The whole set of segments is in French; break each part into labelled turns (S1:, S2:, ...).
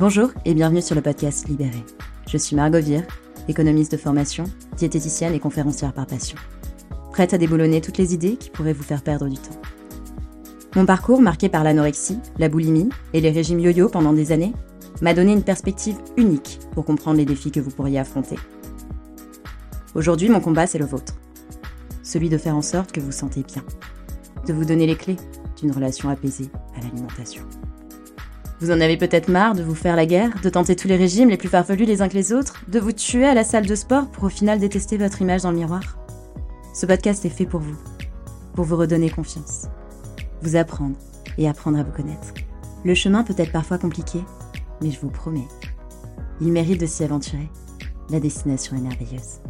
S1: Bonjour et bienvenue sur le podcast Libéré. Je suis Margot Vire, économiste de formation, diététicienne et conférencière par passion. Prête à déboulonner toutes les idées qui pourraient vous faire perdre du temps. Mon parcours, marqué par l'anorexie, la boulimie et les régimes yo-yo pendant des années, m'a donné une perspective unique pour comprendre les défis que vous pourriez affronter. Aujourd'hui, mon combat, c'est le vôtre. Celui de faire en sorte que vous sentez bien. De vous donner les clés d'une relation apaisée à l'alimentation. Vous en avez peut-être marre de vous faire la guerre, de tenter tous les régimes les plus farfelus les uns que les autres, de vous tuer à la salle de sport pour au final détester votre image dans le miroir? Ce podcast est fait pour vous, pour vous redonner confiance, vous apprendre et apprendre à vous connaître. Le chemin peut être parfois compliqué, mais je vous promets, il mérite de s'y aventurer. La destination est merveilleuse.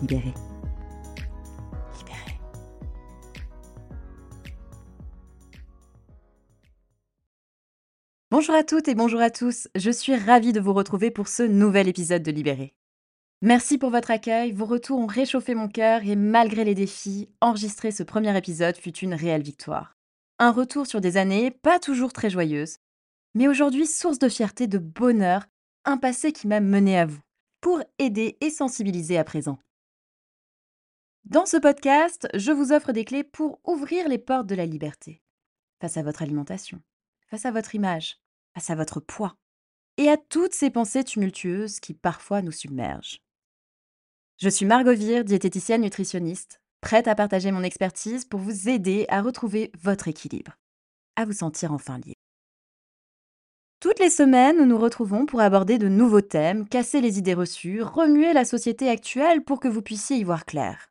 S1: Libéré. Bonjour à toutes et bonjour à tous. Je suis ravie de vous retrouver pour ce nouvel épisode de Libéré. Merci pour votre accueil, vos retours ont réchauffé mon cœur et malgré les défis, enregistrer ce premier épisode fut une réelle victoire. Un retour sur des années pas toujours très joyeuses, mais aujourd'hui source de fierté, de bonheur, un passé qui m'a mené à vous, pour aider et sensibiliser à présent. Dans ce podcast, je vous offre des clés pour ouvrir les portes de la liberté, face à votre alimentation, face à votre image, face à votre poids, et à toutes ces pensées tumultueuses qui parfois nous submergent. Je suis Margot Vire, diététicienne nutritionniste, prête à partager mon expertise pour vous aider à retrouver votre équilibre, à vous sentir enfin libre. Toutes les semaines, nous nous retrouvons pour aborder de nouveaux thèmes, casser les idées reçues, remuer la société actuelle pour que vous puissiez y voir clair.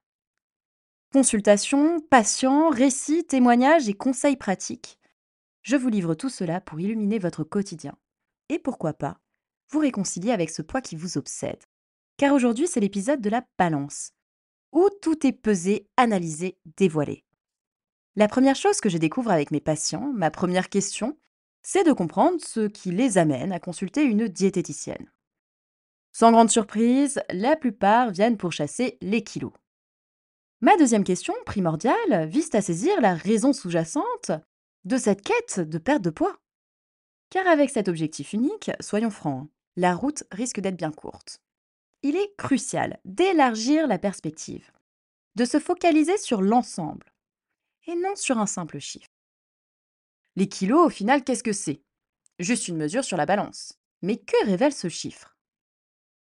S1: Consultations, patients, récits, témoignages et conseils pratiques. Je vous livre tout cela pour illuminer votre quotidien. Et pourquoi pas, vous réconcilier avec ce poids qui vous obsède car aujourd'hui c'est l'épisode de la balance, où tout est pesé, analysé, dévoilé. La première chose que je découvre avec mes patients, ma première question, c'est de comprendre ce qui les amène à consulter une diététicienne. Sans grande surprise, la plupart viennent pour chasser les kilos. Ma deuxième question, primordiale, vise à saisir la raison sous-jacente de cette quête de perte de poids. Car avec cet objectif unique, soyons francs, la route risque d'être bien courte il est crucial d'élargir la perspective, de se focaliser sur l'ensemble et non sur un simple chiffre. Les kilos, au final, qu'est-ce que c'est? Juste une mesure sur la balance. Mais que révèle ce chiffre?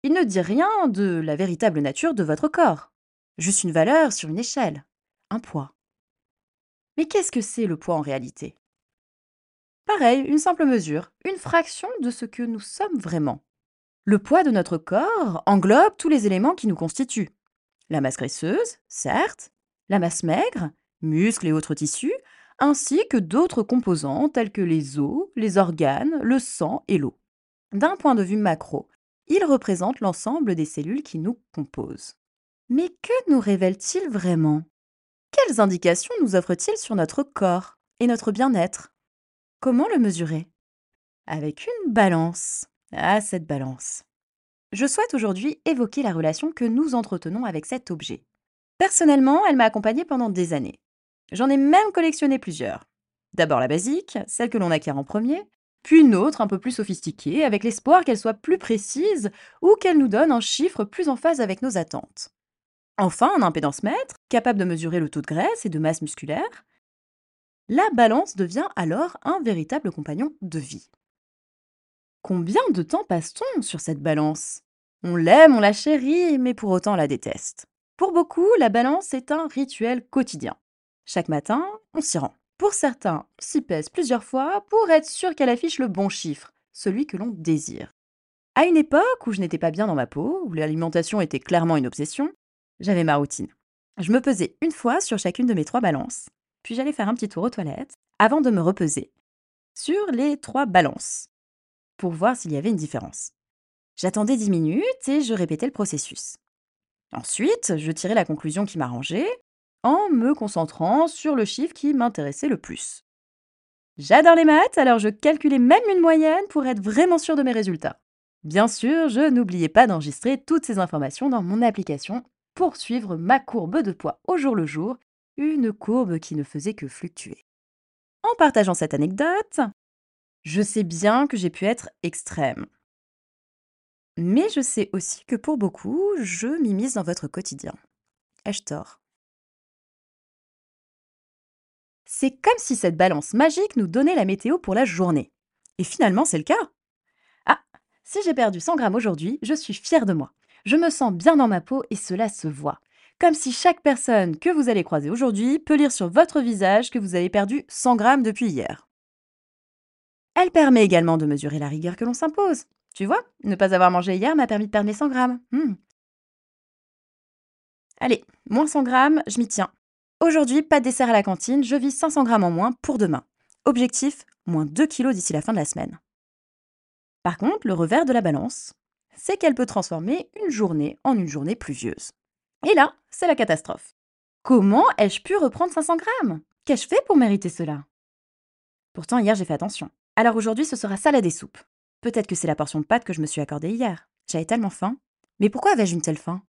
S1: Il ne dit rien de la véritable nature de votre corps. Juste une valeur sur une échelle, un poids. Mais qu'est-ce que c'est le poids en réalité? Pareil, une simple mesure, une fraction de ce que nous sommes vraiment. Le poids de notre corps englobe tous les éléments qui nous constituent. La masse graisseuse, certes, la masse maigre, muscles et autres tissus, ainsi que d'autres composants tels que les os, les organes, le sang et l'eau. D'un point de vue macro, il représente l'ensemble des cellules qui nous composent. Mais que nous révèle-t-il vraiment? Quelles indications nous offre-t-il sur notre corps et notre bien-être? Comment le mesurer? Avec une balance. Ah, cette balance. Je souhaite aujourd'hui évoquer la relation que nous entretenons avec cet objet. Personnellement, elle m'a accompagnée pendant des années. J'en ai même collectionné plusieurs. D'abord la basique, celle que l'on acquiert en premier, puis une autre un peu plus sophistiquée, avec l'espoir qu'elle soit plus précise ou qu'elle nous donne un chiffre plus en phase avec nos attentes. Enfin, un impédance mètre, capable de mesurer le taux de graisse et de masse musculaire. La balance devient alors un véritable compagnon de vie. Combien de temps passe-t-on sur cette balance? On l'aime, on la chérit, mais pour autant on la déteste. Pour beaucoup, la balance est un rituel quotidien. Chaque matin, on s'y rend. Pour certains, on s'y pèse plusieurs fois pour être sûr qu'elle affiche le bon chiffre, celui que l'on désire. À une époque où je n'étais pas bien dans ma peau, où l'alimentation était clairement une obsession, j'avais ma routine. Je me pesais une fois sur chacune de mes trois balances, puis j'allais faire un petit tour aux toilettes avant de me repeser sur les trois balances pour voir s'il y avait une différence. J'attendais 10 minutes et je répétais le processus. Ensuite, je tirais la conclusion qui m'arrangeait en me concentrant sur le chiffre qui m'intéressait le plus. J'adore les maths, alors je calculais même une moyenne pour être vraiment sûr de mes résultats. Bien sûr, je n'oubliais pas d'enregistrer toutes ces informations dans mon application pour suivre ma courbe de poids au jour le jour, une courbe qui ne faisait que fluctuer. En partageant cette anecdote, Je sais bien que j'ai pu être extrême. Mais je sais aussi que pour beaucoup, je m'immisce dans votre quotidien. Ai-je tort? C'est comme si cette balance magique nous donnait la météo pour la journée. Et finalement, c'est le cas. Ah, si j'ai perdu 100 grammes aujourd'hui, je suis fière de moi. Je me sens bien dans ma peau et cela se voit. Comme si chaque personne que vous allez croiser aujourd'hui peut lire sur votre visage que vous avez perdu 100 grammes depuis hier. Elle permet également de mesurer la rigueur que l'on s'impose. Tu vois, ne pas avoir mangé hier m'a permis de perdre mes 100 grammes. Hmm. Allez, moins 100 grammes, je m'y tiens. Aujourd'hui, pas de dessert à la cantine, je vis 500 grammes en moins pour demain. Objectif, moins 2 kilos d'ici la fin de la semaine. Par contre, le revers de la balance, c'est qu'elle peut transformer une journée en une journée pluvieuse. Et là, c'est la catastrophe. Comment ai-je pu reprendre 500 grammes? Qu'ai-je fait pour mériter cela? Pourtant, hier, j'ai fait attention. Alors aujourd'hui, ce sera salade et soupe. Peut-être que c'est la portion de pâtes que je me suis accordée hier. J'avais tellement faim. Mais pourquoi avais-je une telle faim?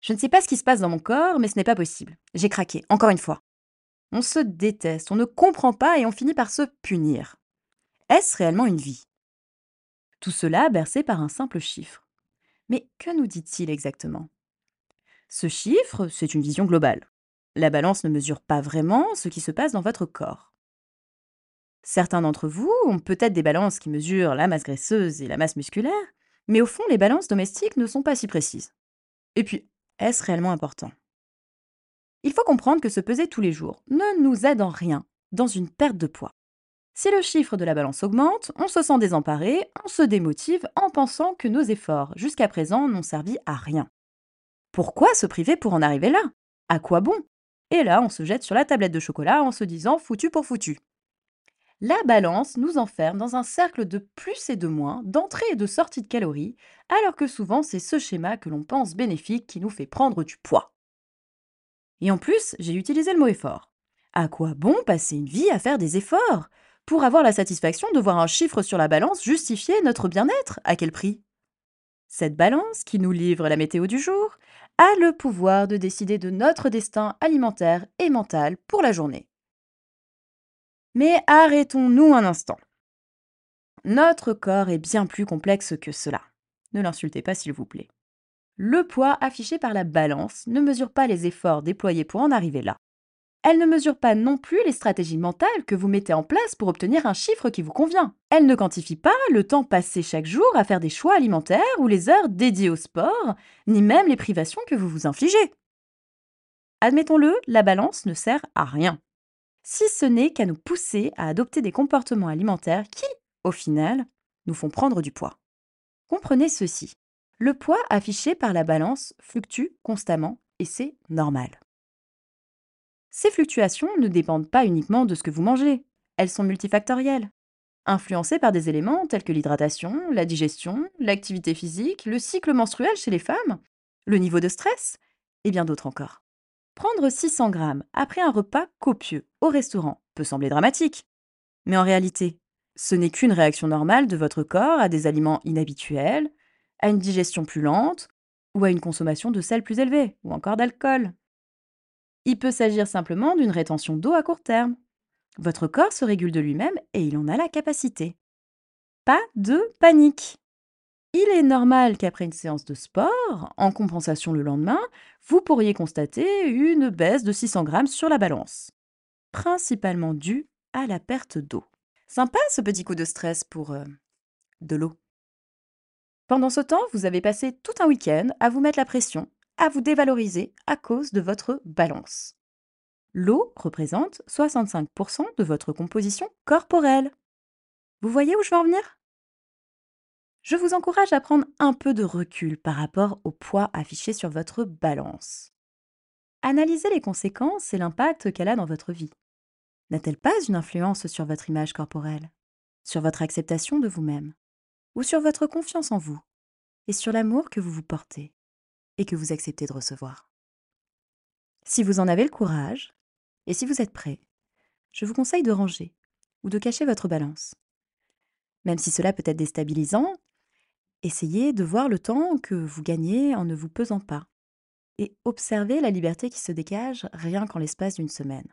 S1: Je ne sais pas ce qui se passe dans mon corps, mais ce n'est pas possible. J'ai craqué, encore une fois. On se déteste, on ne comprend pas et on finit par se punir. Est-ce réellement une vie? Tout cela bercé par un simple chiffre. Mais que nous dit-il exactement? Ce chiffre, c'est une vision globale. La balance ne mesure pas vraiment ce qui se passe dans votre corps. Certains d'entre vous ont peut-être des balances qui mesurent la masse graisseuse et la masse musculaire, mais au fond, les balances domestiques ne sont pas si précises. Et puis, est-ce réellement important? Il faut comprendre que se peser tous les jours ne nous aide en rien dans une perte de poids. Si le chiffre de la balance augmente, on se sent désemparé, on se démotive en pensant que nos efforts jusqu'à présent n'ont servi à rien. Pourquoi se priver pour en arriver là? À quoi bon? Et là, on se jette sur la tablette de chocolat en se disant foutu pour foutu. La balance nous enferme dans un cercle de plus et de moins, d'entrée et de sortie de calories, alors que souvent c'est ce schéma que l'on pense bénéfique qui nous fait prendre du poids. Et en plus, j'ai utilisé le mot effort. À quoi bon passer une vie à faire des efforts? Pour avoir la satisfaction de voir un chiffre sur la balance justifier notre bien-être À quel prix? Cette balance, qui nous livre la météo du jour, a le pouvoir de décider de notre destin alimentaire et mental pour la journée. Mais arrêtons-nous un instant. Notre corps est bien plus complexe que cela. Ne l'insultez pas s'il vous plaît. Le poids affiché par la balance ne mesure pas les efforts déployés pour en arriver là. Elle ne mesure pas non plus les stratégies mentales que vous mettez en place pour obtenir un chiffre qui vous convient. Elle ne quantifie pas le temps passé chaque jour à faire des choix alimentaires ou les heures dédiées au sport, ni même les privations que vous vous infligez. Admettons-le, la balance ne sert à rien si ce n'est qu'à nous pousser à adopter des comportements alimentaires qui, au final, nous font prendre du poids. Comprenez ceci. Le poids affiché par la balance fluctue constamment et c'est normal. Ces fluctuations ne dépendent pas uniquement de ce que vous mangez, elles sont multifactorielles, influencées par des éléments tels que l'hydratation, la digestion, l'activité physique, le cycle menstruel chez les femmes, le niveau de stress et bien d'autres encore. Prendre 600 grammes après un repas copieux au restaurant peut sembler dramatique. Mais en réalité, ce n'est qu'une réaction normale de votre corps à des aliments inhabituels, à une digestion plus lente, ou à une consommation de sel plus élevée, ou encore d'alcool. Il peut s'agir simplement d'une rétention d'eau à court terme. Votre corps se régule de lui-même et il en a la capacité. Pas de panique. Il est normal qu'après une séance de sport, en compensation le lendemain, vous pourriez constater une baisse de 600 grammes sur la balance, principalement due à la perte d'eau. Sympa ce petit coup de stress pour euh, de l'eau. Pendant ce temps, vous avez passé tout un week-end à vous mettre la pression, à vous dévaloriser à cause de votre balance. L'eau représente 65% de votre composition corporelle. Vous voyez où je veux en venir? Je vous encourage à prendre un peu de recul par rapport au poids affiché sur votre balance. Analysez les conséquences et l'impact qu'elle a dans votre vie. N'a-t-elle pas une influence sur votre image corporelle, sur votre acceptation de vous-même, ou sur votre confiance en vous, et sur l'amour que vous vous portez? Et que vous acceptez de recevoir Si vous en avez le courage, et si vous êtes prêt, je vous conseille de ranger ou de cacher votre balance. Même si cela peut être déstabilisant, Essayez de voir le temps que vous gagnez en ne vous pesant pas et observez la liberté qui se dégage rien qu'en l'espace d'une semaine.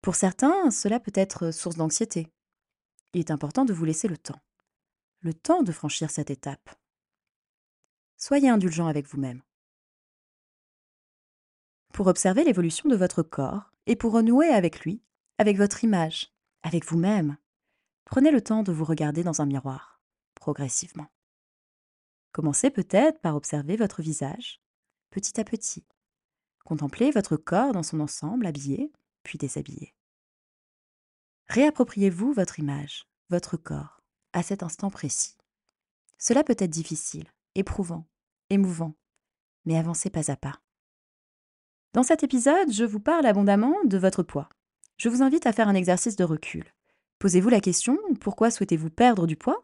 S1: Pour certains, cela peut être source d'anxiété. Il est important de vous laisser le temps. Le temps de franchir cette étape. Soyez indulgent avec vous-même. Pour observer l'évolution de votre corps et pour renouer avec lui, avec votre image, avec vous-même, prenez le temps de vous regarder dans un miroir, progressivement. Commencez peut-être par observer votre visage, petit à petit. Contemplez votre corps dans son ensemble, habillé, puis déshabillé. Réappropriez-vous votre image, votre corps, à cet instant précis. Cela peut être difficile, éprouvant, émouvant, mais avancez pas à pas. Dans cet épisode, je vous parle abondamment de votre poids. Je vous invite à faire un exercice de recul. Posez-vous la question, pourquoi souhaitez-vous perdre du poids?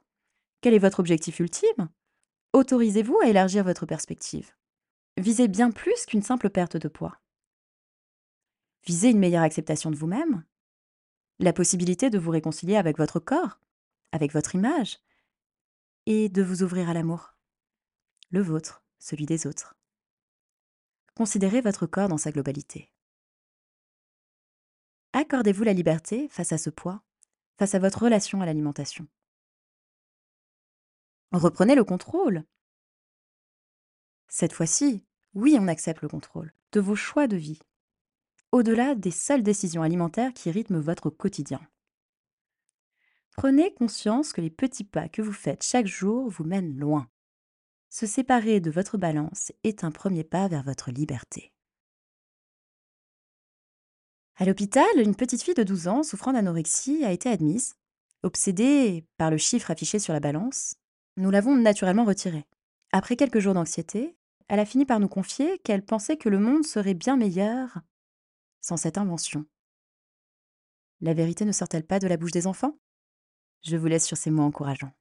S1: Quel est votre objectif ultime? Autorisez-vous à élargir votre perspective. Visez bien plus qu'une simple perte de poids. Visez une meilleure acceptation de vous-même, la possibilité de vous réconcilier avec votre corps, avec votre image, et de vous ouvrir à l'amour. Le vôtre, celui des autres. Considérez votre corps dans sa globalité. Accordez-vous la liberté face à ce poids, face à votre relation à l'alimentation. Reprenez le contrôle. Cette fois-ci, oui, on accepte le contrôle de vos choix de vie, au-delà des seules décisions alimentaires qui rythment votre quotidien. Prenez conscience que les petits pas que vous faites chaque jour vous mènent loin. Se séparer de votre balance est un premier pas vers votre liberté. À l'hôpital, une petite fille de 12 ans souffrant d'anorexie a été admise. Obsédée par le chiffre affiché sur la balance, nous l'avons naturellement retirée. Après quelques jours d'anxiété, elle a fini par nous confier qu'elle pensait que le monde serait bien meilleur sans cette invention. La vérité ne sort-elle pas de la bouche des enfants? Je vous laisse sur ces mots encourageants.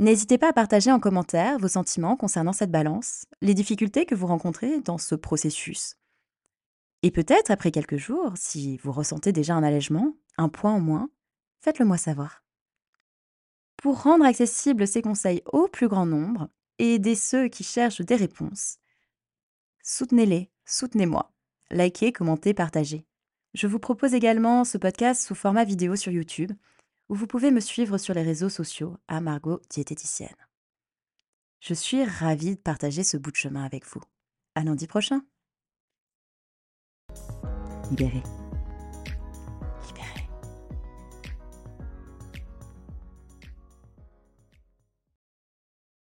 S1: N'hésitez pas à partager en commentaire vos sentiments concernant cette balance, les difficultés que vous rencontrez dans ce processus. Et peut-être, après quelques jours, si vous ressentez déjà un allègement, un point en moins, faites-le moi savoir. Pour rendre accessibles ces conseils au plus grand nombre et aider ceux qui cherchent des réponses, soutenez-les, soutenez-moi. Likez, commentez, partagez. Je vous propose également ce podcast sous format vidéo sur YouTube où vous pouvez me suivre sur les réseaux sociaux à Margot Diététicienne. Je suis ravie de partager ce bout de chemin avec vous. À lundi prochain.